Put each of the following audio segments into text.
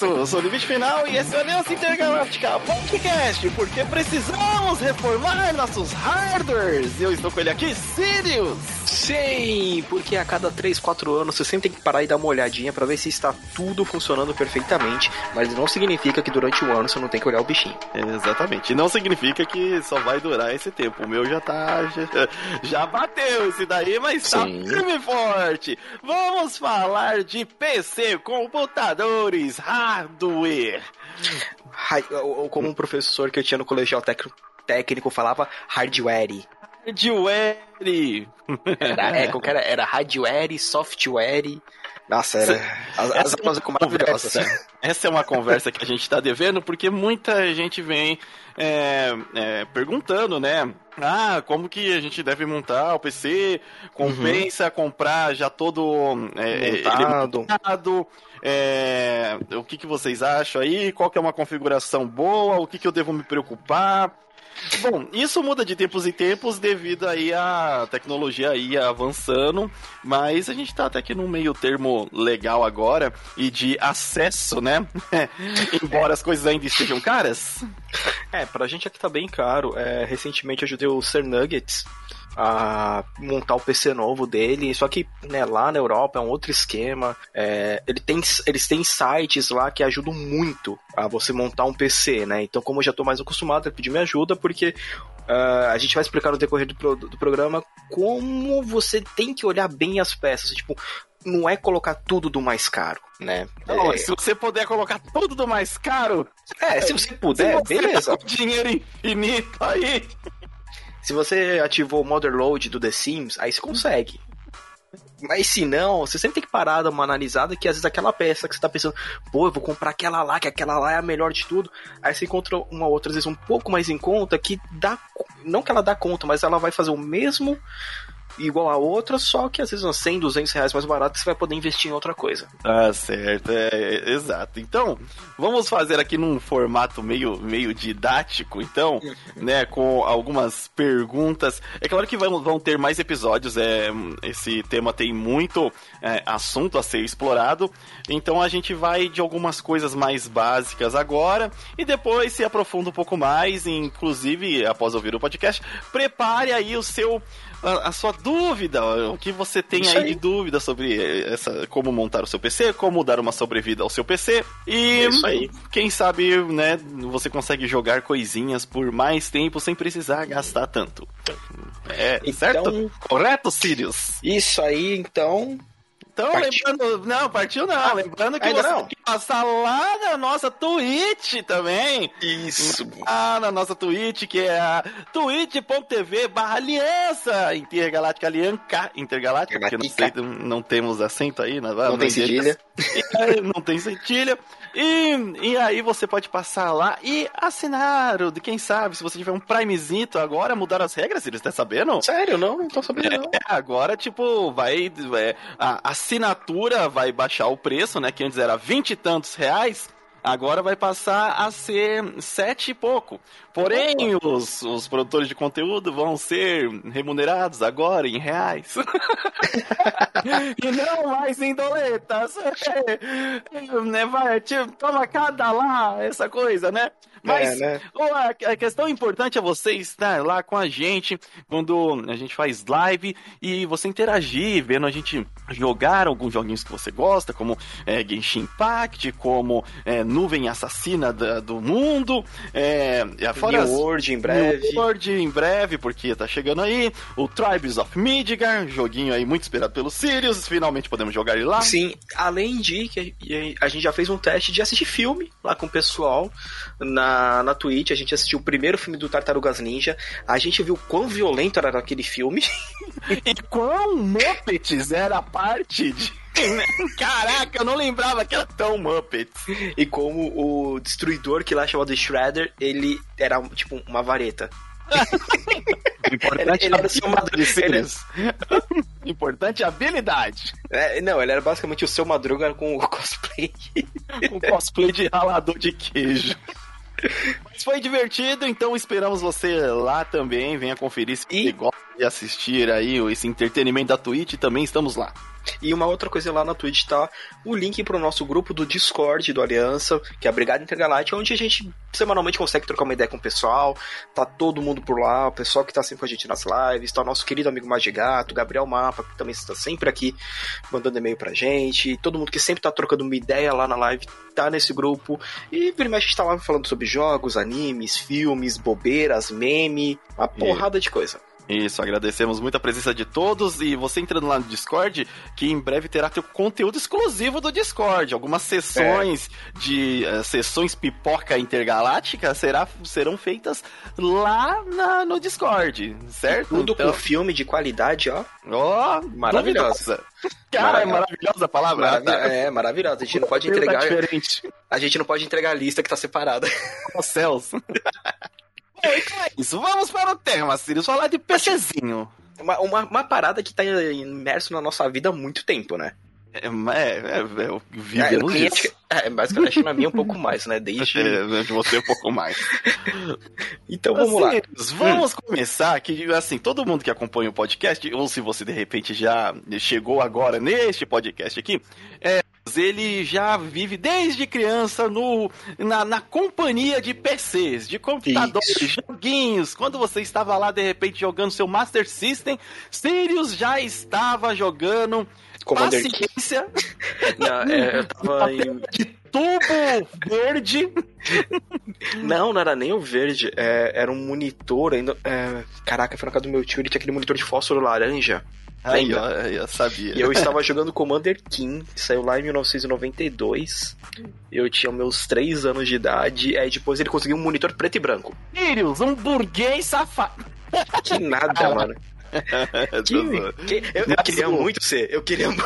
isso! Eu sou o Limite Final e esse é o Aliança Intergaláctica Podcast, porque precisamos reformar nossos hardwares. E eu estou com ele aqui, Sirius! Sim, porque a cada 3, 4 anos você sempre tem que parar e dar uma olhadinha para ver se está tudo funcionando perfeitamente, mas não significa que durante o ano você não tem que olhar o bichinho. Exatamente, e não significa que só vai durar esse tempo. O meu já tá. Já, já bateu esse daí, mas tá Sim. firme e forte. Vamos falar de PC, computadores, hardware. Ou- como um professor que eu tinha no colegial técnico falava, hardware. Hardware. Era, é, qualquer, era hardware, software. Nossa, era. As, as Essa é uma maravilhosas. conversa- Essa é uma conversa que a gente tá devendo, porque muita gente vem é, é, perguntando, né? Ah, como que a gente deve montar o PC? Compensa comprar já todo é, ele Montado. montado? É, o que, que vocês acham aí? Qual que é uma configuração boa? O que, que eu devo me preocupar? Bom, isso muda de tempos em tempos devido aí à tecnologia aí avançando, mas a gente tá até aqui num meio termo legal agora e de acesso, né? Embora as coisas ainda estejam caras. É, pra gente aqui tá bem caro. É, recentemente eu ajudei o Sir Nuggets a montar o PC novo dele, só que né, lá na Europa é um outro esquema. É, ele tem, eles têm sites lá que ajudam muito a você montar um PC, né? Então, como eu já tô mais acostumado a pedir minha ajuda, porque ah, a gente vai explicar no decorrer do, pro- do programa como você tem que olhar bem as peças. Tipo, não é colocar tudo do mais caro, né? Não, é, se você puder colocar tudo do mais caro, é, se você puder, se você beleza. tá com dinheiro infinito aí. Se você ativou o Mother Load do The Sims, aí você consegue. Mas se não, você sempre tem que parar, dar uma analisada que às vezes aquela peça que você tá pensando, pô, eu vou comprar aquela lá, que aquela lá é a melhor de tudo. Aí você encontra uma outra, às vezes um pouco mais em conta, que dá. Não que ela dá conta, mas ela vai fazer o mesmo igual a outra, só que às vezes uns 100, 200 reais mais barato você vai poder investir em outra coisa. Tá certo, é, é, exato. Então, vamos fazer aqui num formato meio, meio didático, então, né, com algumas perguntas. É claro que vão, vão ter mais episódios, é, esse tema tem muito é, assunto a ser explorado, então a gente vai de algumas coisas mais básicas agora e depois se aprofunda um pouco mais, inclusive após ouvir o podcast, prepare aí o seu a, a sua dúvida, o que você tem aí, aí. de dúvida sobre essa, como montar o seu PC, como dar uma sobrevida ao seu PC. E quem sabe, né, você consegue jogar coisinhas por mais tempo sem precisar gastar tanto. É, Então- certo? Correto, Sirius? Isso aí, então. Então, Partiu. lembrando. Não, partiu não. lembrando que ainda você não? tem que passar lá na nossa Twitch também. Isso. Ah, na nossa Twitch, que é a twitch.tv barra aliança intergaláctica alianca intergaláctica, porque não, sei, não temos acento aí, na Não tem cedilha. É, não tem cedilha. E, e aí você pode passar lá e assinar, o de quem sabe, se você tiver um primezito agora, mudar as regras, eles estão sabendo? Sério, não, não tô sabendo não. É, agora, tipo, vai. é, a assinatura vai baixar o preço, né? Que antes era vinte e tantos reais. Agora vai passar a ser sete e pouco. Porém, os, os produtores de conteúdo vão ser remunerados agora em reais. e não mais em doletas. né, vai, tipo, toma cada lá, essa coisa, né? Mas É, né? A, questão importante é você estar lá com a gente quando a gente faz live e você interagir, vendo a gente jogar alguns joguinhos que você gosta, como é, Genshin Impact, como é, Nuvem Assassina da- do Mundo, é, é, fora New World em breve. New World em breve, porque tá chegando aí, o Tribes of Midgar, joguinho aí muito esperado pelo Sirius, finalmente podemos jogar ele lá. Sim, além de que a gente já fez um teste de assistir filme lá com o pessoal na, na Twitch. A gente assistiu o primeiro filme do Tartarugas Ninja. A gente viu quão violento era aquele filme. E quão Muppets era a parte de. Caraca, eu não lembrava que era tão Muppets. e como o destruidor que lá chamado Shredder, ele era tipo uma vareta. Importante Ele era seu madruga. de. Importante habilidade. É, não, ele era basicamente o seu madruga com o cosplay. Um cosplay de ralador de queijo. Mas foi divertido, então esperamos você lá também. Venha conferir se E- você gosta de assistir aí esse entretenimento da Twitch. Também estamos lá. E uma outra coisa lá na Twitch tá o link pro nosso grupo do Discord do Aliança, que é a Brigada Intergaláctica, onde a gente semanalmente consegue trocar uma ideia com o pessoal. Tá todo mundo por lá, o pessoal que tá sempre com a gente nas lives, tá o nosso querido amigo Magigato, Gabriel Mapa, que também está sempre aqui mandando e-mail pra gente. Todo mundo que sempre tá trocando uma ideia lá na live tá nesse grupo. E primeiro a gente tá lá falando sobre jogos, animes, filmes, bobeiras, meme, uma porrada de coisa. Isso, agradecemos muito a presença de todos e você entrando lá no Discord, que em breve terá teu conteúdo exclusivo do Discord. Algumas sessões é. de uh, sessões pipoca intergaláctica será, serão feitas lá na, no Discord, certo? Tudo então... com filme de qualidade, ó. Ó, oh, maravilhosa. Cara, é maravilhosa a palavra. Marav é, maravilhosa. A gente não pode entregar. Diferente. A gente não pode entregar a lista que tá separada. Oh, céus. então é isso. Vamos para o tema, Sirius. Falar de PCzinho. Uma, uma, uma, parada que tá imerso na nossa vida há muito tempo, né? É, é, é, é vivemos é, isso. É, basicamente na minha um pouco mais, né? Desde... É, de você um pouco mais. então vamos assim, lá. Vamos hum. começar que, assim, todo mundo que acompanha o podcast, ou se você de repente já chegou agora neste podcast aqui, é, ele já vive desde criança no, na, na companhia de PCs, de computadores, Isso. joguinhos. Quando você estava lá, de repente, jogando seu Master System, Sirius já estava jogando Commander Paciência. Não, é, eu tava em... De tubo verde. Não, não era nem o verde. É, era um monitor ainda. É, caraca, foi na casa do meu tio, ele tinha aquele monitor de fósforo laranja. Aí, ó, eu sabia. E eu estava jogando Commander King, que saiu lá em 1992. Eu tinha meus 3 anos de idade, aí depois ele conseguiu um monitor preto e branco. Sirius, um burguês safado. Que nada, mano. que, que, eu, eu queria muito ser, eu queria muito.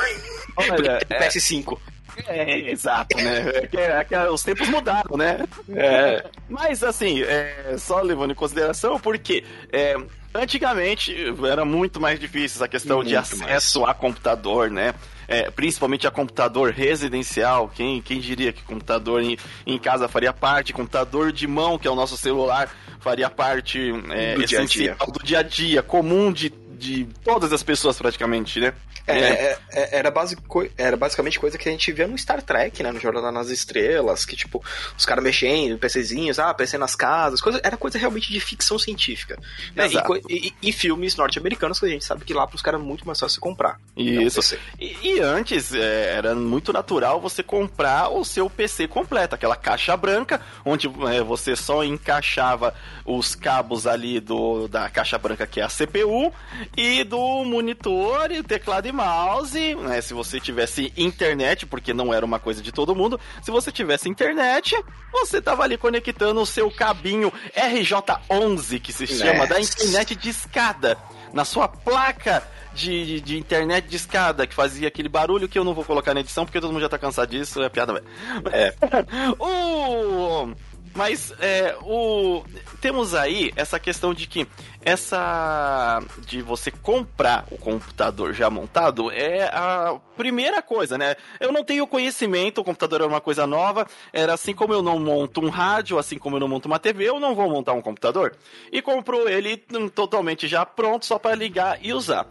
Olha, é, PS5. É, exato, né? É é os tempos mudaram, né? É. Mas assim, é, só levando em consideração, porque é, Antigamente era muito mais difícil essa questão muito de acesso mais. a computador, né? É, principalmente a computador residencial. Quem, quem diria que computador em, em casa faria parte? Computador de mão, que é o nosso celular, faria parte é, do essencial dia -dia. do dia a dia, comum de, de todas as pessoas praticamente, né? É, é, é, era, basico, era basicamente coisa que a gente via no Star Trek, né? No Jornal nas Estrelas, que tipo, os caras mexendo, PCzinhos, ah, PC nas casas, coisa, era coisa realmente de ficção científica. Né? E, e, e, filmes norte-americanos que a gente sabe que lá pros caras é muito mais fácil comprar. Isso. E, e, antes é, era muito natural você comprar o seu PC completo, aquela caixa branca, onde é, você só encaixava os cabos ali do, da caixa branca que é a CPU e do monitor e teclado e mouse, né? Se você tivesse internet, porque não era uma coisa de todo mundo, se você tivesse internet, você tava ali conectando o seu cabinho RJ11, que se chama, da internet de escada, na sua placa de, de, de, internet de escada, que fazia aquele barulho que eu não vou colocar na edição, porque todo mundo já tá cansado disso, é piada, velho. É. o... Mas é, o temos aí essa questão de que essa de você comprar o computador já montado é a primeira coisa, né? Eu não tenho conhecimento, o computador é uma coisa nova, era assim como eu não monto um rádio, assim como eu não monto uma TV, eu não vou montar um computador. E comprou ele totalmente já pronto, só para ligar e usar.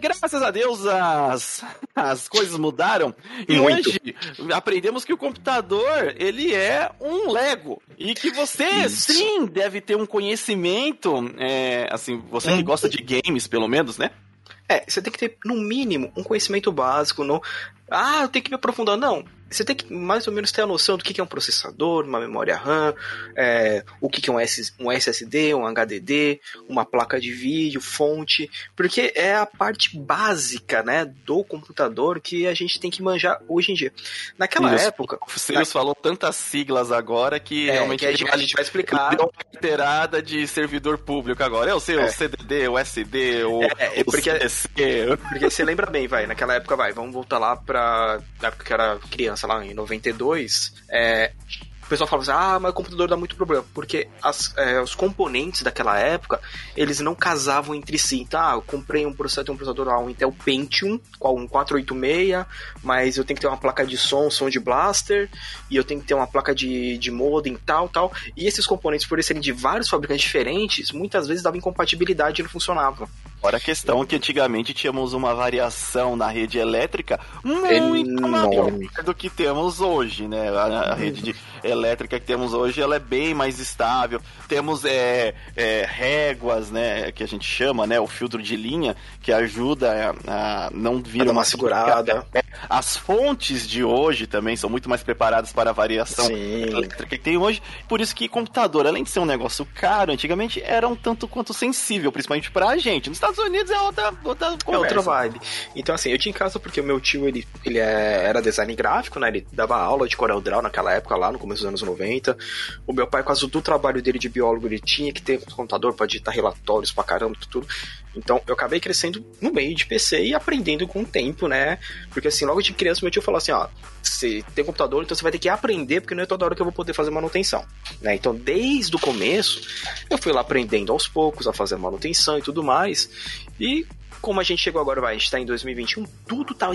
Graças a Deus as, as coisas mudaram e Muito. hoje aprendemos que o computador ele é um Lego e que você sim deve ter um conhecimento, é, assim, você que gosta de games pelo menos, né? É, você tem que ter, no mínimo, um conhecimento básico. No... Ah, eu tenho que me aprofundar. Não, você tem que mais ou menos ter a noção do que é um processador, uma memória RAM, é, o que é um, S, um SSD, um HDD, uma placa de vídeo, fonte, porque é a parte básica, né, do computador que a gente tem que manjar hoje em dia. Naquela Isso, época... O Sirius na... falou tantas siglas agora que é, realmente que a, gente, a gente vai explicar. Deu uma carteirada de servidor público agora. Eu sei, é. o CDD, o SD, o, é, o porque, CDC. Porque você lembra bem, vai, naquela época, vai, vamos voltar lá pra época que era criança sei lá, em 92, é, o pessoal falava assim, ah, mas o computador dá muito problema, porque as, é, os componentes daquela época, eles não casavam entre si. Ah, eu comprei um processador, um processador lá, um Intel Pentium, qual um 486, mas eu tenho que ter uma placa de som, som de blaster, e eu tenho que ter uma placa de, de modem, tal, tal. E esses componentes, por serem de vários fabricantes diferentes, muitas vezes davam incompatibilidade e não funcionavam. Fora a questão que antigamente tínhamos uma variação na rede elétrica muito Enorme. maior do que temos hoje, né? A, a rede de- elétrica que temos hoje ela é bem mais estável. Temos é, é, réguas, né? Que a gente chama, né? O filtro de linha que ajuda a, a não vir uma uma segurada. As fontes de hoje também são muito mais preparadas para a variação Sim. elétrica que tem hoje. Por isso que computador, além de ser um negócio caro, antigamente era um tanto quanto sensível, principalmente pra gente. Nos Estados Unidos é outra, outra É outra vibe. Então, assim, eu tinha em casa porque o meu tio, ele, ele é- era design gráfico, né? Ele dava aula de Corel Draw naquela época, lá no começo dos anos 90. O meu pai, por causa do trabalho dele de biólogo, ele tinha que ter um computador pra digitar relatórios pra caramba, tudo. Então, eu acabei crescendo no meio de PC e aprendendo com o tempo, né? Porque, assim, logo de criança, meu tio falou assim, ó, você tem computador, então você vai ter que aprender, porque não é toda hora que eu vou poder fazer manutenção, né? Então, desde o começo, eu fui lá aprendendo aos poucos a fazer manutenção e tudo mais. E como a gente chegou agora, vai, a gente tá em 2021, tudo tá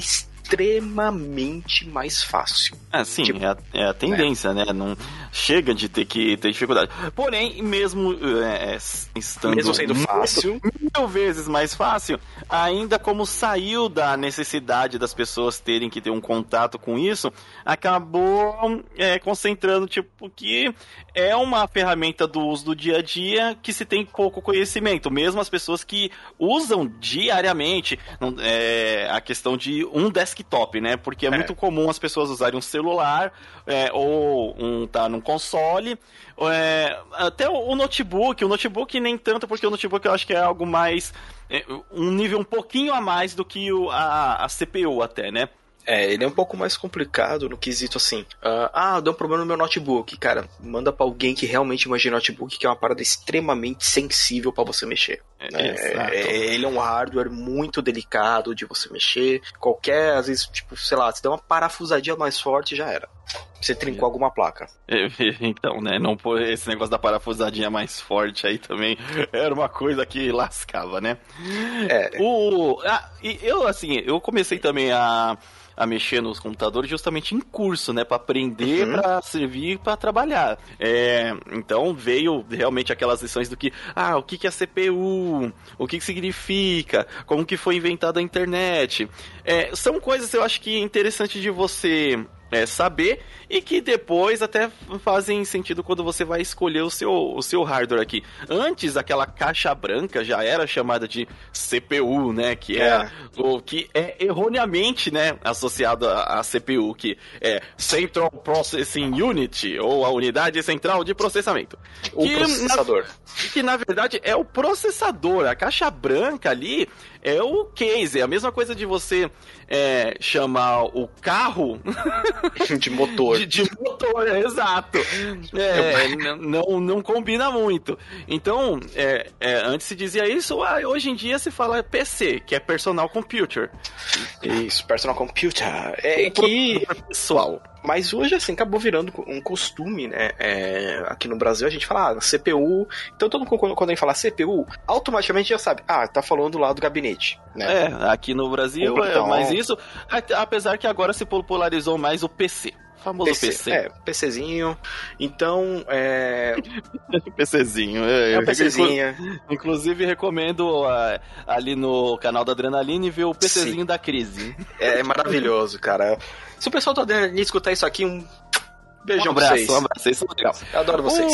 mais fácil. É, sim, Tipo, é, a, é a tendência, né? Não chega de ter que ter dificuldade. Porém, mesmo é, estando Mesmo sendo muito- fácil. mil vezes mais fácil, ainda como saiu da necessidade das pessoas terem que ter um contato com isso, acabou é, concentrando, tipo, que é uma ferramenta do uso do dia a dia que se tem pouco conhecimento. Mesmo as pessoas que usam diariamente é, a questão de um desktop, né? Porque é, É. muito comum as pessoas usarem um celular é, ou um tá num console. é, até o, o notebook, o notebook nem tanto, porque o notebook eu acho que é algo mais. é, um nível um pouquinho a mais do que o, a, a CPU até, né? É, ele é um pouco mais complicado no quesito assim. ah, ah, deu um problema no meu notebook. Cara, manda pra alguém que realmente manja notebook, que é uma parada extremamente sensível pra você mexer. Né? Exato. É, ele é um hardware muito delicado de você mexer. Qualquer, às vezes, tipo, sei lá, se der uma parafusadinha mais forte, já era. Você trincou alguma placa. É, Então, né? Não pôr esse negócio da parafusadinha mais forte aí também era uma coisa que lascava, né? É. O, ah, eu, assim, eu comecei também a, a mexer nos computadores justamente em curso, né? Pra aprender, Uhum. pra servir, pra trabalhar. É, então veio realmente aquelas lições do que, ah, o que, que é CPU, o que, que significa, como que foi inventada a internet. É, são coisas eu acho que é interessante de você é, saber e que depois até fazem sentido quando você vai escolher o seu, o seu hardware aqui. Antes, aquela caixa branca já era chamada de CPU, né? Que é, É. o que é erroneamente, né, associado à, CPU, que é Central Processing Unit ou a unidade central de processamento. O Que, processador. na, que na verdade é o processador. A caixa branca ali é o case. É a mesma coisa de você é, chamar o carro de motor. de, de motor, é, exato. É, não, não combina muito. Então, é, é, antes se dizia isso, ah, hoje em dia se fala PC, que é personal computer. Isso, personal computer. É que. Pessoal. Mas hoje, assim, acabou virando um costume, né? É, aqui no Brasil a gente fala ah, CPU. Então todo mundo, quando quando a gente fala CPU, automaticamente já sabe, ah, tá falando lá do gabinete, né? É, aqui no Brasil é Então- mais isso, a- apesar que agora se popularizou mais o PC. Famoso PC. É, PCzinho. Então, é. PCzinho. É eu- um PCzinho. Inclusive, recomendo ah, ali no canal da Adrenaline ver o PCzinho da crise. É maravilhoso, cara. Se o pessoal tá dando escutar isso aqui, um beijão um pra abraço, vocês. um abraço, vocês são legais. Eu adoro vocês.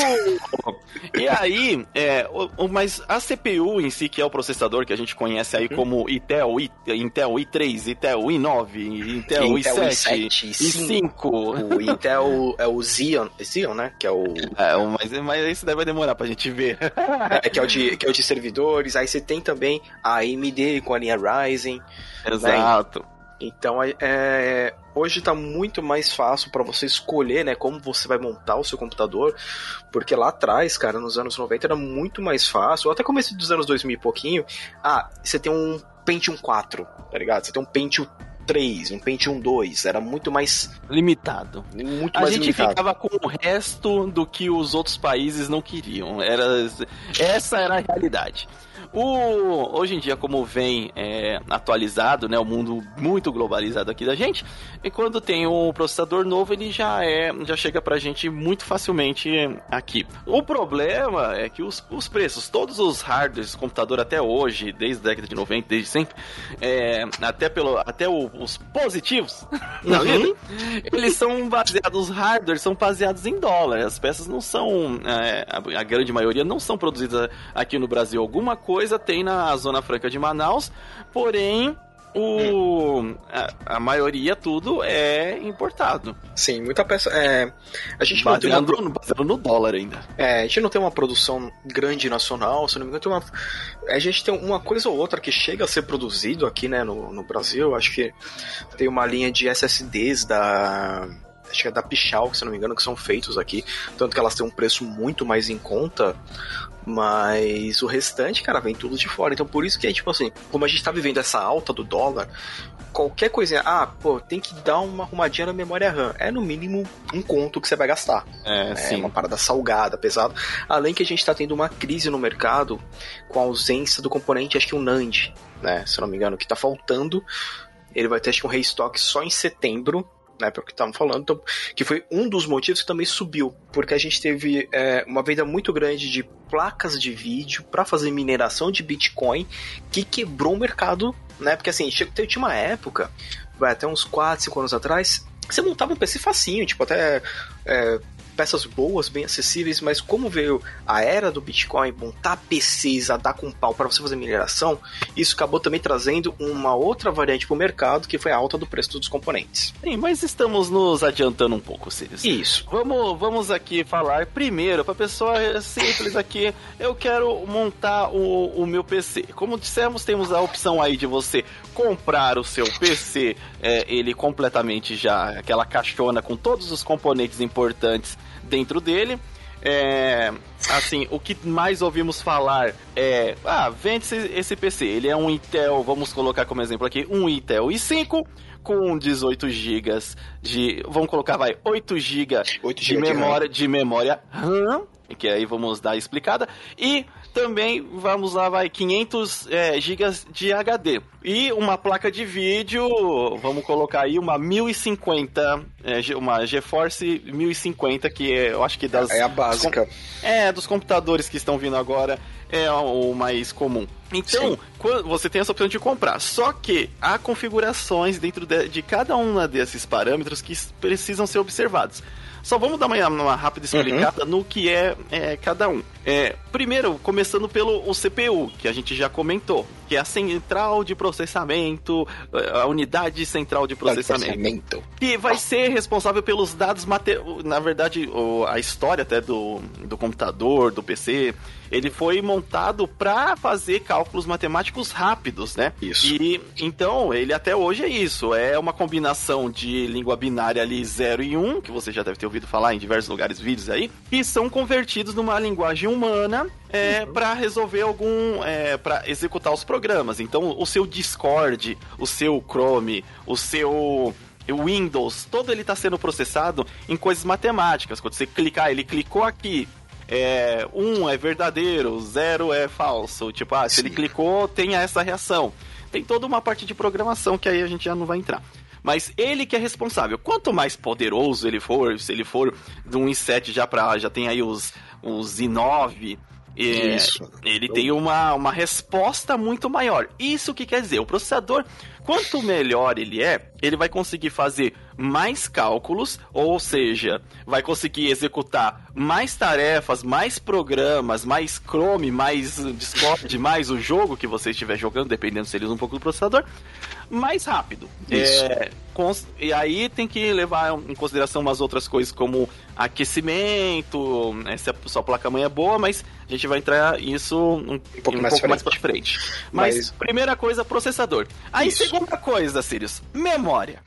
O- E aí, é, o- mas a CPU em si, que é o processador que a gente conhece aí como Intel, I, Intel i3, Intel i9, Intel, Intel i7, i7, i5. O Intel é o Xeon, Xeon, né? Que é o. É, mas, mas isso daí vai demorar pra gente ver. é, que, é o de, que é o de servidores. Aí você tem também a AMD com a linha Ryzen. Exato. Então, é- é, hoje está muito mais fácil para você escolher, né, como você vai montar o seu computador, porque lá atrás, cara, nos anos 90 era muito mais fácil, ou até começo dos anos 2000 e pouquinho, ah, você tem um Pentium 4, tá ligado? Você tem um Pentium 3, um Pentium 2, era muito mais limitado. Muito a mais gente limitado. ficava com o resto do que os outros países não queriam. Era, essa era a realidade. O, hoje em dia, como vem é, atualizado, né, o mundo muito globalizado aqui da gente, e quando tem um processador novo, ele já é, já chega pra gente muito facilmente aqui. O problema é que os, os preços, todos os hardwares, computador até hoje, desde a década de 90, desde sempre, é, até pelo, até o, os positivos na vida, eles são baseados, os hardwares são baseados em dólar. As peças não são, é, a, a grande maioria não são produzidas aqui no Brasil. Alguma coisa tem na Zona Franca de Manaus, porém o a, a, maioria tudo é importado. Sim, muita peça. É, a gente não baseado, tem uma, no dólar ainda. É, a gente não tem uma produção grande nacional, se não me engano, tem uma. A gente tem uma coisa ou outra que chega a ser produzido aqui, né, no, no Brasil. Acho que tem uma linha de SSDs da acho que é da Pichal, se não me engano, que são feitos aqui. Tanto que elas têm um preço muito mais em conta. Mas o restante, cara, vem tudo de fora. Então por isso que, tipo assim, como a gente tá vivendo essa alta do dólar, qualquer coisinha, ah, pô, tem que dar uma arrumadinha na memória RAM. É no mínimo um conto que você vai gastar. É, é sim. uma parada salgada, pesada. Além que a gente tá tendo uma crise no mercado com a ausência do componente, acho que o NAND, né? Se eu não me engano, que tá faltando. Ele vai ter acho que um restock só em setembro né, pelo que estavam falando, então, que foi um dos motivos que também subiu, porque a gente teve é, uma venda muito grande de placas de vídeo para fazer mineração de Bitcoin que quebrou o mercado, né? Porque assim, tinha uma época, vai até uns 4, 5 anos atrás, você montava um PC facinho, tipo até é, peças boas, bem acessíveis, mas como veio a era do Bitcoin, montar PCs a dar com pau para você fazer mineração, isso acabou também trazendo uma outra variante para o mercado, que foi a alta do preço dos componentes. Sim, mas estamos nos adiantando um pouco, Sirius. Isso. Vamos, vamos aqui falar primeiro, para pessoa simples aqui, eu quero montar o, o meu PC. Como dissemos, temos a opção aí de você comprar o seu PC, é, ele completamente já, aquela caixona com todos os componentes importantes dentro dele. É, assim, o que mais ouvimos falar é: ah, vende esse, esse PC. Ele é um Intel, vamos colocar como exemplo aqui, um Intel i5 com 18 GB de. Vamos colocar, vai, 8 GB de, memória, de memória RAM, que aí vamos dar explicada, e também vamos lá, vai 500 é, GB de HD. E uma placa de vídeo, vamos colocar aí uma 1050, é, uma GeForce 1050, que é, eu acho que das. É a básica. Dos, é, dos computadores que estão vindo agora, é o mais comum. Então, Sim. você tem essa opção de comprar. Só que há configurações dentro de, de cada um desses parâmetros que precisam ser observados. Só vamos dar uma, uma rápida explicada uhum. no que é, é cada um. É, primeiro, começando pelo o CPU, que a gente já comentou, que é a central de processamento, a unidade central de processamento. processamento. Que vai ser responsável pelos dados, na verdade, a história até do, do computador, do PC, ele foi montado para fazer cálculos matemáticos rápidos, né? Isso. E então, ele até hoje é isso, é uma combinação de língua binária ali 0 e 1, um, que você já deve ter ouvido falar em diversos lugares vídeos aí, e são convertidos numa linguagem humana é, uhum. para resolver algum. É, para executar os programas. Então, o seu Discord, o seu Chrome, o seu. Windows, todo ele está sendo processado em coisas matemáticas. Quando você clicar, ele clicou aqui, é, um é verdadeiro, zero é falso. Tipo, ah, se Sim. ele clicou, tem essa reação. Tem toda uma parte de programação que aí a gente já não vai entrar. Mas ele que é responsável. Quanto mais poderoso ele for, se ele for de um i7 já para já tem aí os, os i9, é, ele tem uma, uma resposta muito maior. Isso que quer dizer? O processador, quanto melhor ele é, ele vai conseguir fazer mais cálculos, ou seja, vai conseguir executar mais tarefas, mais programas, mais Chrome, mais Discord, mais o jogo que você estiver jogando, dependendo se ele usa um pouco do processador, mais rápido. Isso. É, e aí tem que levar em consideração umas outras coisas como aquecimento, né, se a sua placa-mãe é boa, mas a gente vai entrar isso um, um pouco, um mais, pouco mais pra frente. Mas, mas, primeira coisa, processador. Aí, isso. segunda coisa, Sirius, memória.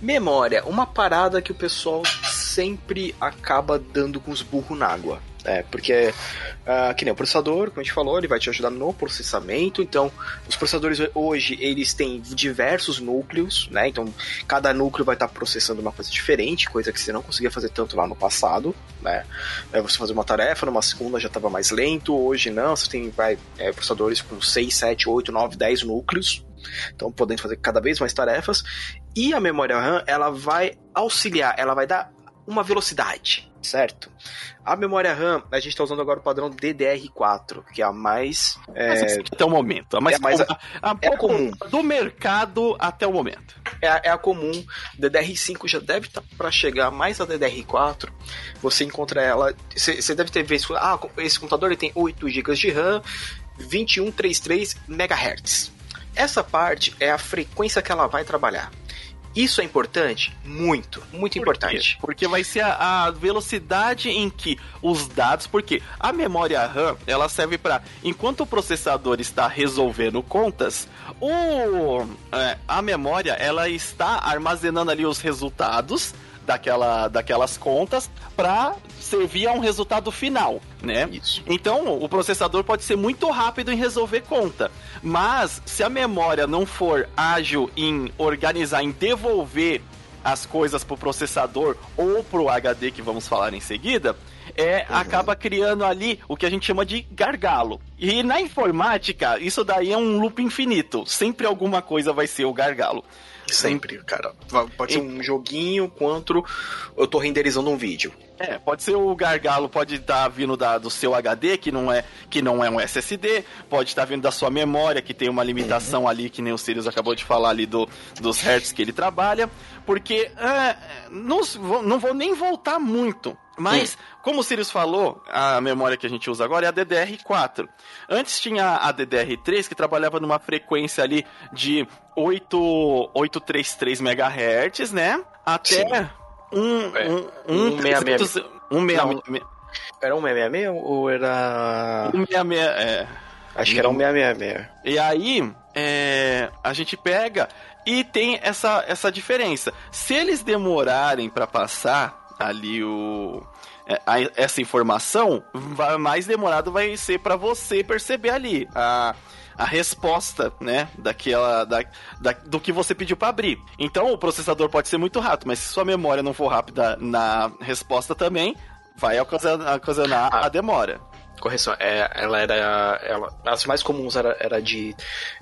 Memória, uma parada que o pessoal sempre acaba dando com os burros na água. É, porque, uh, que nem o processador, como a gente falou, ele vai te ajudar no processamento. Então, os processadores hoje, eles têm diversos núcleos, né? Então, cada núcleo vai estar processando uma coisa diferente, coisa que você não conseguia fazer tanto lá no passado, né? É, você fazer uma tarefa, numa segunda já estava mais lento, hoje não, você tem vai, é, processadores com 6, 7, 8, 9, 10 núcleos, então podendo fazer cada vez mais tarefas. E a memória RAM, ela vai auxiliar, ela vai dar uma velocidade, certo? A memória RAM, a gente está usando agora o padrão DDR4, que é a mais. É... Até o momento. A mais, é mais a, a, é comum. Do mercado até o momento. É, a, é a comum. DDR5 já deve estar tá para chegar mais a DDR4. Você encontra ela. Você deve ter visto. Ah, esse computador ele tem 8 GB de RAM, 2133 MHz. Essa parte é a frequência que ela vai trabalhar. Isso é importante? Muito, muito Por importante. Quê? Porque vai ser a, a, velocidade em que os dados. Porque a memória RAM ela serve para enquanto o processador está resolvendo contas, o, é, a memória ela está armazenando ali os resultados daquela, daquelas contas para servir a um resultado final, né? Isso. Então, o processador pode ser muito rápido em resolver conta, mas se a memória não for ágil em organizar, em devolver as coisas pro processador ou pro HD que vamos falar em seguida, é, uhum. acaba criando ali o que a gente chama de gargalo. E na informática, isso daí é um loop infinito. Sempre alguma coisa vai ser o gargalo. Sempre, cara. Pode ser um joguinho quanto eu tô renderizando um vídeo. É, pode ser o gargalo, pode estar tá vindo da, do seu HD, que não é que não é um SSD, pode estar tá vindo da sua memória, que tem uma limitação uhum. ali, que nem o Sirius acabou de falar ali do, dos hertz que ele trabalha, porque é, não, não vou nem voltar muito. Mas, Sim. como o Sirius falou, a memória que a gente usa agora é a DDR4. Antes tinha a DDR3, que trabalhava numa frequência ali de 8, 833 MHz, né? Até um, é. um, um, um 666. Um Era um 666 ou era. Um 66, é. Acho que era um 666. E aí, é, a gente pega e tem essa, essa diferença. Se eles demorarem para passar ali o é, essa informação, mais demorado vai ser para você perceber ali a a resposta, né, daquela da, da do que você pediu para abrir. Então o processador pode ser muito rápido, mas se sua memória não for rápida na resposta também, vai ocasionar, ocasionar a demora. Correção, é, ela era. Ela, as mais comuns era, era de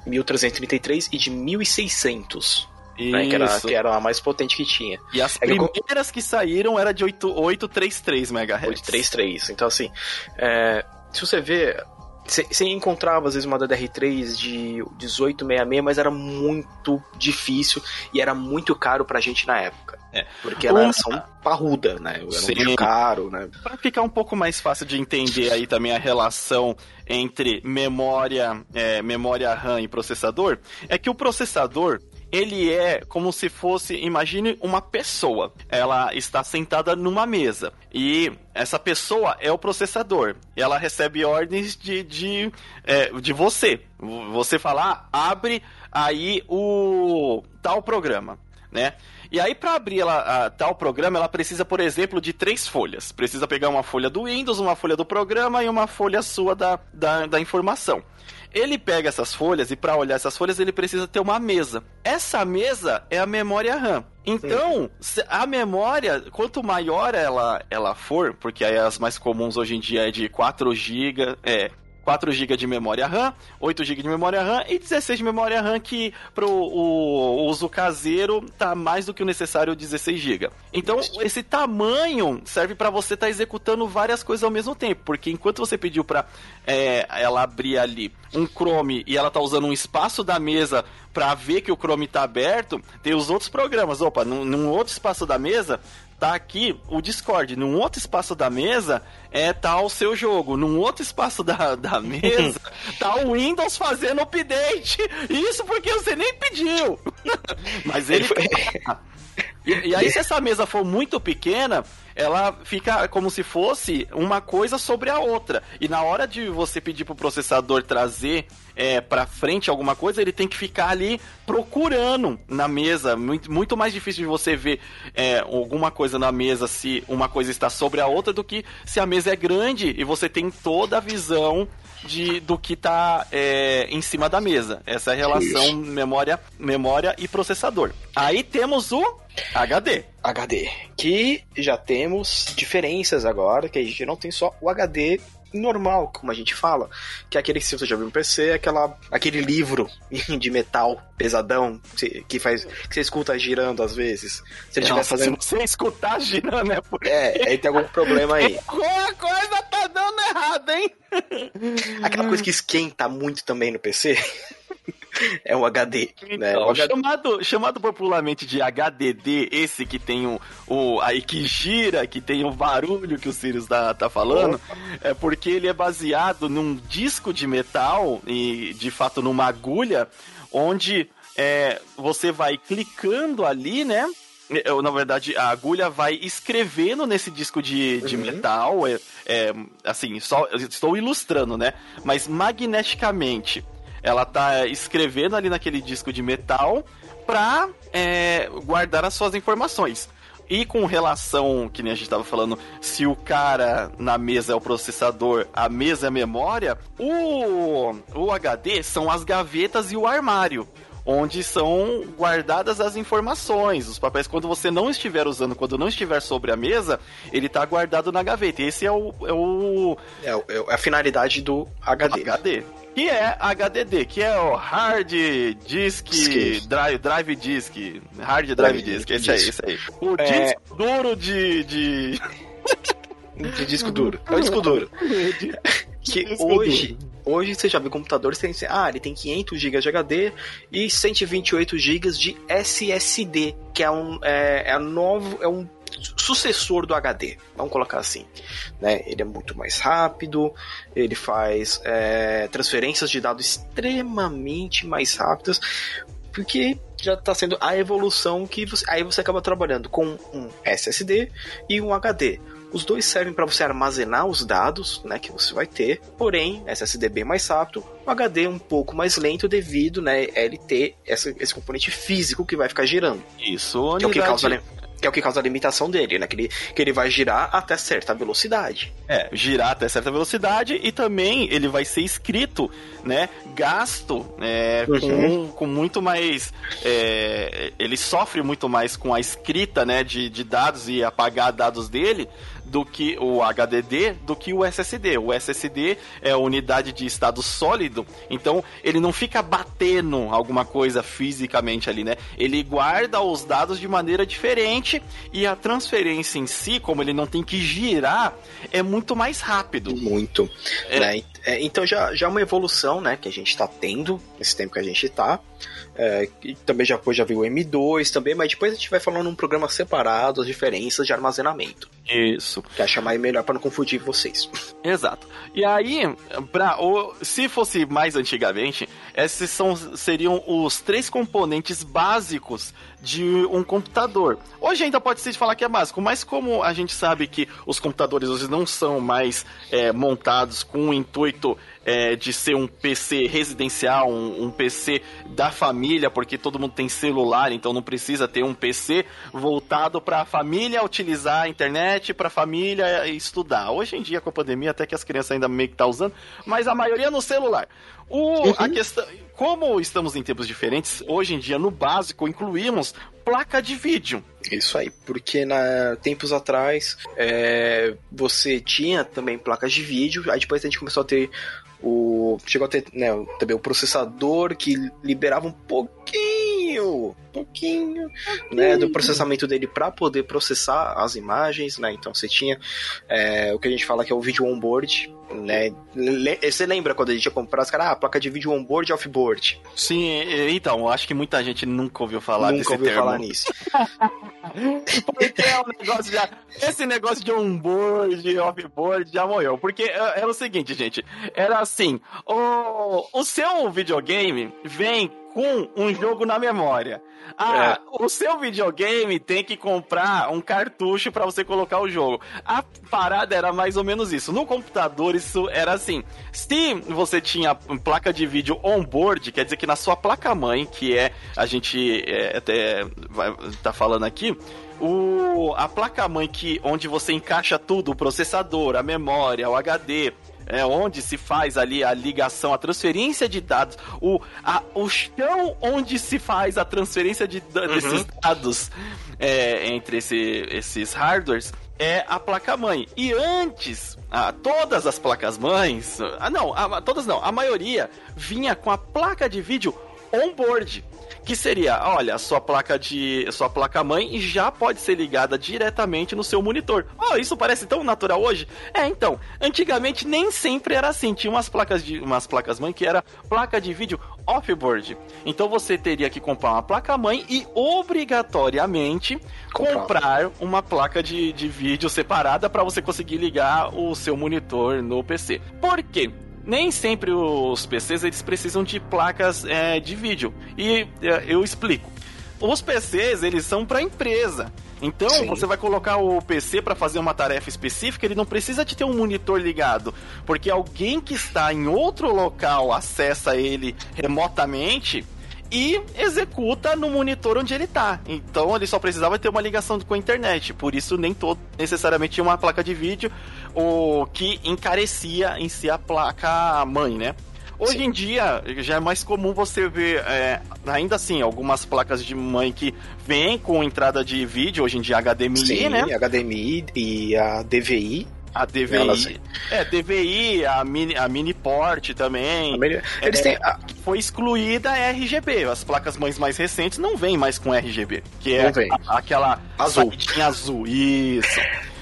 1333 e de 1600. Né, que, era, que era a mais potente que tinha. E as é primeiras que, que, saíram era de 8, 833 MHz. 833. Então, assim, é, se você vê, você encontrava às vezes uma DDR3 de 1866, mas era muito difícil e era muito caro pra gente na época. É. Porque elas uma... são parruda, né? Era Sim. muito caro, né? Pra ficar um pouco mais fácil de entender aí também a relação entre memória, é, memória RAM e processador, é que o processador ele é como se fosse, imagine uma pessoa. Ela está sentada numa mesa e essa pessoa é o processador. Ela recebe ordens de, de, é, de você. Você falar, ah, abre aí o tal programa, né? E aí, para abrir ela, a, tal programa, ela precisa, por exemplo, de três folhas. Precisa pegar uma folha do Windows, uma folha do programa e uma folha sua da, da, da informação. Ele pega essas folhas e para olhar essas folhas ele precisa ter uma mesa. Essa mesa é a memória RAM. Então, a memória, quanto maior ela, ela for, porque aí as mais comuns hoje em dia é de 4 GB, é, 4 GB de memória RAM, 8 GB de memória RAM e 16 de memória RAM que para o uso caseiro tá mais do que o necessário 16 GB. Então esse tamanho serve para você estar tá executando várias coisas ao mesmo tempo, porque enquanto você pediu para é, ela abrir ali um Chrome e ela tá usando um espaço da mesa para ver que o Chrome tá aberto, tem os outros programas. Opa, num, num outro espaço da mesa tá aqui o Discord. Num outro espaço da mesa é tá o seu jogo. Num outro espaço da, da mesa tá o Windows fazendo update. Isso porque você nem pediu. Mas ele. ele foi... E, e aí, se essa mesa for muito pequena, ela fica como se fosse uma coisa sobre a outra. E na hora de você pedir pro processador trazer é, para frente alguma coisa, ele tem que ficar ali procurando na mesa. Muito, muito mais difícil de você ver é, alguma coisa na mesa se uma coisa está sobre a outra do que se a mesa é grande e você tem toda a visão de, do que está é, em cima da mesa. Essa é a relação memória, memória e processador. Aí temos o HD. HD. Que já temos diferenças agora, que a gente não tem só o HD normal, como a gente fala, que é aquele que você já viu no PC, é aquela, aquele livro de metal pesadão que faz que você escuta girando às vezes. Se ele estiver fazendo, se você escutar girando é por É, aí tem algum problema aí. Alguma coisa tá dando errado, hein? Aquela coisa que esquenta muito também no PC. é um HD. Né? Então, chamado, chamado popularmente de HDD, esse que tem o, o. aí que gira, que tem o barulho que o Sirius tá, tá falando, oh. é porque ele é baseado num disco de metal e de fato numa agulha, onde é, você vai clicando ali, né? Na verdade, a agulha vai escrevendo nesse disco de, de uhum. metal. É, é, assim, só estou ilustrando, né? Mas magneticamente ela tá escrevendo ali naquele disco de metal pra é, guardar as suas informações. E com relação, que nem a gente estava falando, se o cara na mesa é o processador, a mesa é a memória, o, o HD são as gavetas e o armário. Onde são guardadas as informações, os papéis. Quando você não estiver usando, quando não estiver sobre a mesa, ele está guardado na gaveta. Esse é o. É, o... é, é a finalidade do HD. HD que é HDD, que é o Hard Disk Drive, drive Disk. Hard Drive, drive Disk, esse aí, esse aí. O é... disco duro de. de... de disco duro. É o disco duro. que disco hoje. Duro. Hoje você já vê computadores tem ah, ele tem 500 GB de HD e 128 GB de SSD, que é um é, é novo, é um sucessor do HD, vamos colocar assim. Né? Ele é muito mais rápido, ele faz é, transferências de dados extremamente mais rápidas, porque já está sendo a evolução que você, aí você acaba trabalhando com um SSD e um HD. Os dois servem para você armazenar os dados, né, que você vai ter. Porém, SSD bem mais rápido, o HD um pouco mais lento devido, né, ele ter essa, esse componente físico que vai ficar girando. Isso, unidade... é o que causa que é o que causa a limitação dele, né? Que ele, que ele vai girar até certa velocidade. É, girar até certa velocidade e também ele vai ser escrito, né? Gasto é, uhum. com, com muito mais. É, ele sofre muito mais com a escrita, né? De, de dados e apagar dados dele do que o HDD do que o SSD. O SSD é a unidade de estado sólido, então ele não fica batendo alguma coisa fisicamente ali, né? Ele guarda os dados de maneira diferente e a transferência em si, como ele não tem que girar, é muito mais rápido. Muito. É... Né? É, então já, já é uma evolução, né, que a gente está tendo nesse tempo que a gente está. É, também já, já viu o M2 também, mas depois a gente vai falando num programa separado as diferenças de armazenamento. Isso. Que é chamar melhor para não confundir vocês. Exato. E aí, pra, ou, se fosse mais antigamente, esses são, seriam os três componentes básicos de um computador. Hoje ainda pode se falar que é básico, mas como a gente sabe que os computadores hoje não são mais é, montados com o intuito é, de ser um PC residencial, um, um, PC da família, porque todo mundo tem celular, então não precisa ter um PC voltado para a família utilizar a internet, para a família estudar. Hoje em dia, com a pandemia, até que as crianças ainda meio que tá usando, mas a maioria no celular. O, uhum. A questão, como estamos em tempos diferentes, hoje em dia no básico incluímos placa de vídeo. Isso aí, porque na tempos atrás é, você tinha também placas de vídeo, aí depois a gente começou a ter o chegou a ter né, também o processador que liberava um pouquinho, pouquinho, né, do processamento dele para poder processar as imagens, né? Então você tinha é, o que a gente fala que é o vídeo onboard, né? Você lembra quando a gente ia comprar os caras, ah, placa de vídeo onboard e offboard? Sim, então, acho que muita gente nunca ouviu falar nunca desse ouviu termo. falar nisso. Porque é um negócio já. Esse negócio de onboard, offboard já morreu. Porque era o seguinte, gente. Era assim: o, o seu videogame vem com um jogo na memória. Ah, é. o seu videogame tem que comprar um cartucho para você colocar o jogo. A parada era mais ou menos isso. No computador, isso era assim. Se você tinha placa de vídeo on-board, quer dizer que na sua placa-mãe, que é, a gente é, até vai, tá falando aqui, o, a placa-mãe que onde você encaixa tudo, o processador, a memória, o HD, é onde se faz ali a ligação, a transferência de dados, o, a, o chão onde se faz a transferência de, uhum. desses dados é, entre esse, esses hardwares é a placa-mãe. E antes, ah, todas as placas-mães, ah, não, a, todas não, a maioria vinha com a placa de vídeo on-board que seria, olha, a sua placa de sua placa mãe já pode ser ligada diretamente no seu monitor. Oh, isso parece tão natural hoje? É, então, antigamente nem sempre era assim. Tinha umas placas de umas placas mãe que era placa de vídeo off-board. Então você teria que comprar uma placa mãe e obrigatoriamente comprar, comprar uma placa de, de vídeo separada para você conseguir ligar o seu monitor no PC. Por quê? Nem sempre os PCs eles precisam de placas é, de vídeo. E é, eu explico. Os PCs eles são para empresa. Então, Sim. você vai colocar o PC para fazer uma tarefa específica, ele não precisa de ter um monitor ligado, porque alguém que está em outro local acessa ele remotamente e executa no monitor onde ele está. Então ele só precisava ter uma ligação com a internet. Por isso nem todo necessariamente tinha uma placa de vídeo, o que encarecia em si a placa mãe, né? Hoje Sim. em dia já é mais comum você ver, é, ainda assim, algumas placas de mãe que vêm com entrada de vídeo, hoje em dia HDMI, Sim, né? HDMI e a DVI a DVI. Elas... É, DVI, a mini, a mini port também. Mini... Eles é, têm. A... Foi excluída a RGB. As placas mães mais recentes não vêm mais com RGB. Que é a, aquela azul. azul. Isso.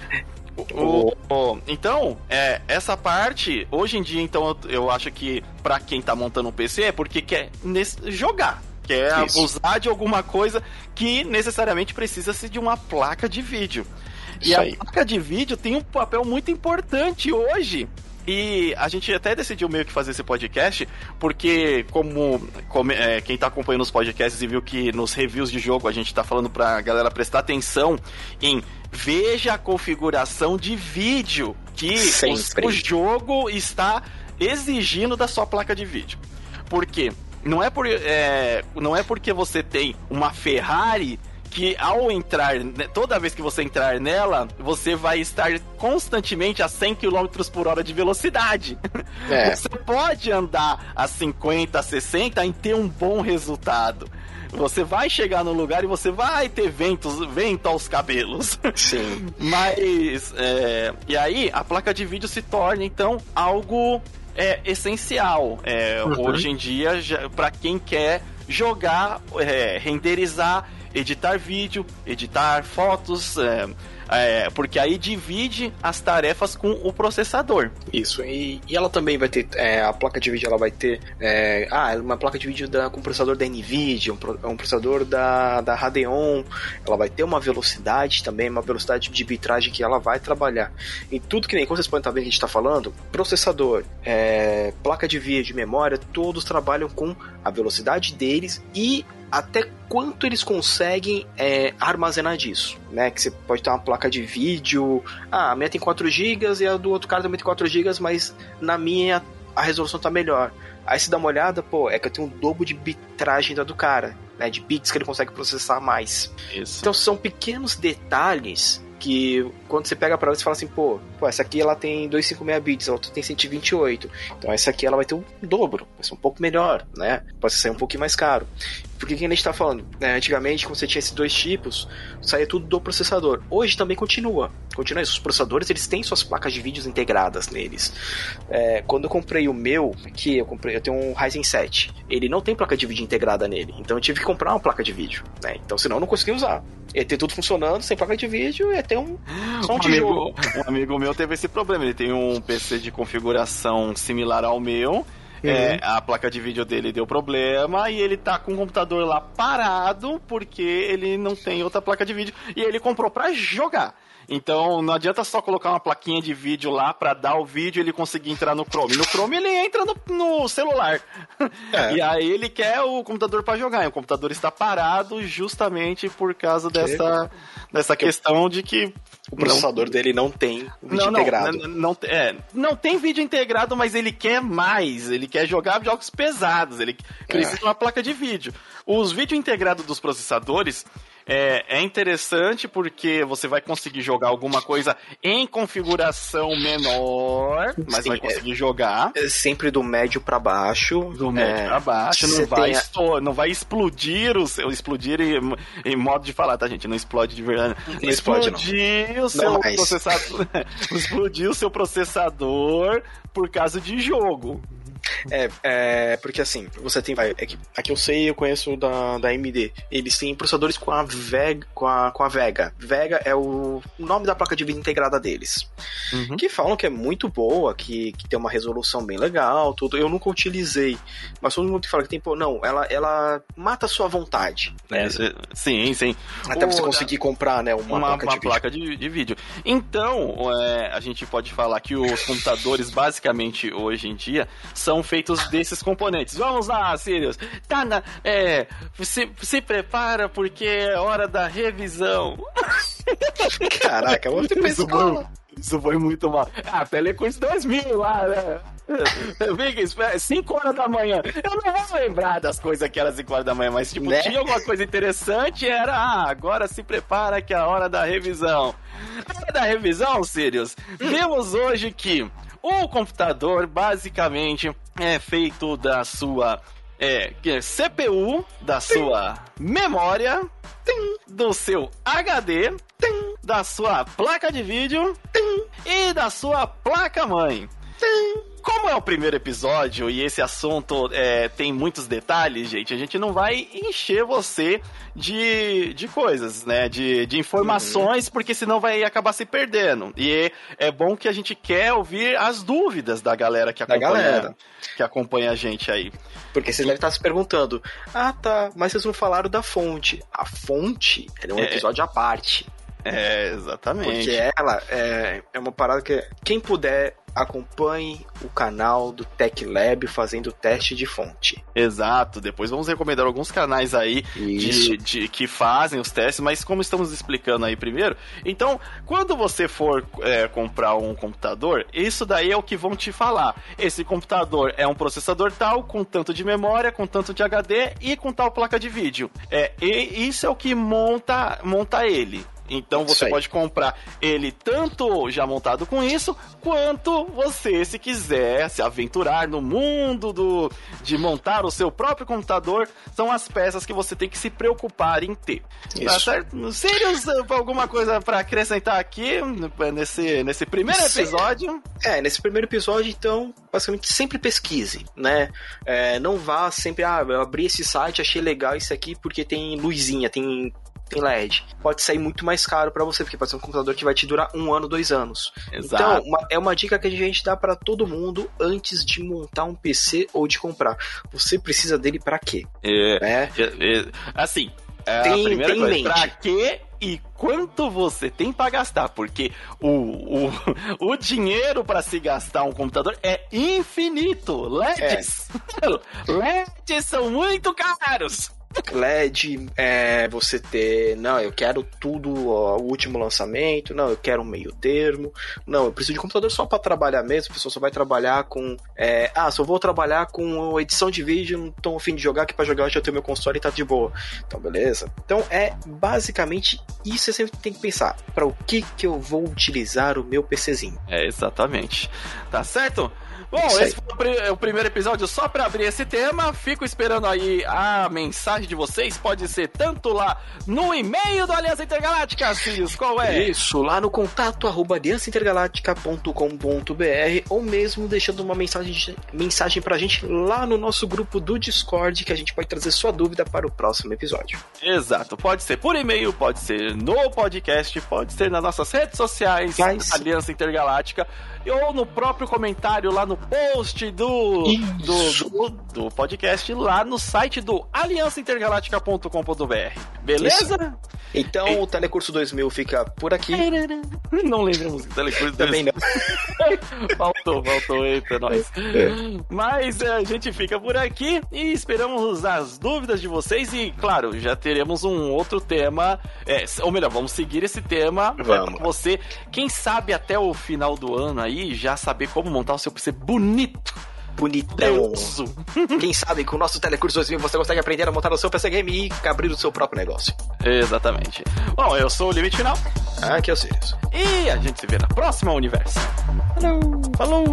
O, o, então, é, essa parte, hoje em dia, então, eu, eu acho que para quem tá montando um PC é porque quer nesse, jogar. Quer Isso. abusar de alguma coisa que necessariamente precisa-se de uma placa de vídeo. E a placa de vídeo tem um papel muito importante hoje. E a gente até decidiu meio que fazer esse podcast, porque como, como é, quem tá acompanhando os podcasts e viu que nos reviews de jogo a gente tá falando pra galera prestar atenção em veja a configuração de vídeo que o, o jogo está exigindo da sua placa de vídeo. Por quê? Não é, por, é, não é porque você tem uma Ferrari que ao entrar, toda vez que você entrar nela, você vai estar constantemente a 100 km por hora de velocidade. É. Você pode andar a 50, 60 e ter um bom resultado. Você vai chegar no lugar e você vai ter ventos, vento aos cabelos. Sim. Mas, é, e aí, a placa de vídeo se torna, então, algo é, essencial. É, uhum. Hoje em dia, para quem quer jogar, é, renderizar editar vídeo, editar fotos, é, é, porque aí divide as tarefas com o processador. Isso, e, e ela também vai ter, é, a placa de vídeo ela vai ter, é, ah, uma placa de vídeo da, com processador da NVIDIA, um, um processador da, da Radeon, ela vai ter uma velocidade também, uma velocidade de bitragem que ela vai trabalhar. E tudo que nem, como vocês podem estar vendo que a gente está falando, processador, é, placa de vídeo, memória, todos trabalham com a velocidade deles e até quanto eles conseguem é, armazenar disso, né? Que você pode ter uma placa de vídeo, ah, a minha tem 4 GB e a do outro cara também tem 4 GB, mas na minha a resolução tá melhor. Aí você dá uma olhada, pô, é que eu tenho um dobro de bitragem da do cara, né? De bits que ele consegue processar mais. Isso. Então são pequenos detalhes que quando você pega para ela, você fala assim, pô, pô, essa aqui ela tem 256 bits, a outra tem 128. Então essa aqui ela vai ter o dobro, vai ser um pouco melhor, né? Pode ser um pouquinho mais caro. Porque quem a gente tá falando, né? antigamente quando você tinha esses dois tipos, saía tudo do processador. Hoje também continua, continua isso. Os processadores eles têm suas placas de vídeos integradas neles. É, quando eu comprei o meu, aqui eu comprei, eu tenho um Ryzen 7. Ele não tem placa de vídeo integrada nele, então eu tive que comprar uma placa de vídeo, né? Então senão eu não conseguia usar. Ia ter tudo funcionando sem placa de vídeo, ia ter um só um, um tijolo. Amigo, um amigo meu teve esse problema. Ele tem um PC de configuração similar ao meu é, a placa de vídeo dele deu problema e ele tá com o computador lá parado porque ele não tem outra placa de vídeo e ele comprou para jogar. Então não adianta só colocar uma plaquinha de vídeo lá para dar o vídeo e ele conseguir entrar no Chrome. No Chrome ele entra no, no celular. É. E aí ele quer o computador para jogar. E o computador está parado justamente por causa dessa, dessa questão de que o processador não, dele não tem vídeo não, integrado. Não, não, é, não tem vídeo integrado, mas ele quer mais. Ele quer jogar jogos pesados. Ele precisa é. de uma placa de vídeo. Os vídeos integrados dos processadores é, é interessante porque você vai conseguir jogar alguma coisa em configuração menor, mas Sim, vai conseguir é, jogar. É sempre do médio para baixo. Do médio é, para baixo. Não vai, a... não vai explodir o seu. Explodir em, em, modo de falar, tá, gente? Não explode de verdade. Não explodir não. o seu não processador. explodir o seu processador por causa de jogo. É, é, porque assim, você tem, vai, é que, aqui eu sei, eu conheço da, da AMD. Eles têm processadores com a Vega, com a, com a Vega. Vega é o nome da placa de vídeo integrada deles. Uhum. Que falam que é muito boa, que, que tem uma resolução bem legal, tudo. Eu nunca utilizei, mas todo mundo fala que tem, pô, não, ela, ela mata a sua vontade. Né? É, sim, sim. Até você conseguir comprar, né, uma, uma placa, uma de, placa vídeo. De, de, vídeo. Então, é, a gente pode falar que os computadores, basicamente, hoje em dia, são feitos desses componentes. Vamos lá, Sirius. Tá na. É. Se, se prepara porque é hora da revisão. Caraca, eu vou ter isso foi, isso foi muito mal. Ah, Telecurso 2000 lá, né? Vig, 5 horas da manhã. Eu não vou lembrar das coisas que eram 5 horas da manhã, mas tipo, né? tinha alguma coisa interessante, era, ah, agora se prepara que é a hora da revisão. A hora da revisão, Sirius, hum. vemos hoje que o computador basicamente é feito da sua é, é CPU, da sua memória, do seu HD, da sua placa de vídeo e da sua placa mãe. É o primeiro episódio e esse assunto é, tem muitos detalhes, gente, a gente não vai encher você de, de coisas, né? De, de informações, uhum. porque senão vai acabar se perdendo. E é bom que a gente quer ouvir as dúvidas da galera que acompanha, galera. Que acompanha a gente aí. Porque vocês devem estar se perguntando: ah, tá, mas vocês não falaram da fonte. A fonte é um é. episódio à parte. É, exatamente. Porque ela é, é uma parada que quem puder acompanhe o canal do Tech Lab fazendo teste de fonte. Exato, depois vamos recomendar alguns canais aí de, de, que fazem os testes, mas como estamos explicando aí primeiro, então quando você for é, comprar um computador, isso daí é o que vão te falar. Esse computador é um processador tal, com tanto de memória, com tanto de HD e com tal placa de vídeo. É, e isso é o que monta, monta ele. Então você pode comprar ele tanto já montado com isso, quanto você, se quiser se aventurar no mundo do, de montar o seu próprio computador, são as peças que você tem que se preocupar em ter. Tá isso. Tá certo? Sirius, alguma coisa para acrescentar aqui nesse, nesse primeiro episódio? É, nesse primeiro episódio, então, basicamente sempre pesquise, né? É, não vá sempre, ah, eu abri esse site, achei legal isso aqui porque tem luzinha, tem tem LED. Pode sair muito mais caro para você, porque pode ser um computador que vai te durar um ano, dois anos. Exato. Então, uma, é uma dica que a gente dá para todo mundo antes de montar um PC ou de comprar. Você precisa dele para quê? É, é, é, assim, é tem, a primeira tem coisa, pra quê e quanto você tem para gastar, porque o, o, o dinheiro para se gastar um computador é infinito. LEDs, é. LEDs são muito caros. LED, é, você ter, não, eu quero tudo, ó, o último lançamento, não, eu quero um meio termo, não, eu preciso de computador só para trabalhar mesmo, a pessoa só vai trabalhar com, é, ah, só vou trabalhar com edição de vídeo, não tô afim de jogar, que para jogar eu já tenho meu console e tá de boa. Então, beleza. Então, é basicamente isso você sempre tem que pensar, para o que que eu vou utilizar o meu PCzinho. É, exatamente. Tá certo? Bom, esse foi o primeiro episódio só para abrir esse tema. Fico esperando aí a mensagem de vocês. Pode ser tanto lá no e-mail do Aliança Intergaláctica, Sirius. Qual é? Isso, lá no contato arroba aliançaintergaláctica.com.br ou mesmo deixando uma mensagem, mensagem pra gente lá no nosso grupo do Discord que a gente pode trazer sua dúvida para o próximo episódio. Exato. Pode ser por e-mail, pode ser no podcast, pode ser nas nossas redes sociais, Aliança Intergaláctica, ou no próprio comentário lá no post do, do, do, do, podcast, lá no site do aliançaintergaláctica.com.br. Beleza? Isso. Então e... o Telecurso 2000 fica por aqui. Não lembramos do Telecurso 2000. Também não. faltou, faltou, eita, nós. É. Mas é, a gente fica por aqui e esperamos as dúvidas de vocês e, claro, já teremos um outro tema, é, ou melhor, vamos seguir esse tema é, vamos. pra você, quem sabe até o final do ano aí, já saber como montar o seu PC bonito bonitão. Quem sabe com o nosso Telecurso 2000 você consegue aprender a montar o seu PC Game e abrir o seu próprio negócio. Exatamente. Bom, eu sou o Limite Final. Aqui é o Sirius. E a gente se vê na próxima Universo. Falou! Falou!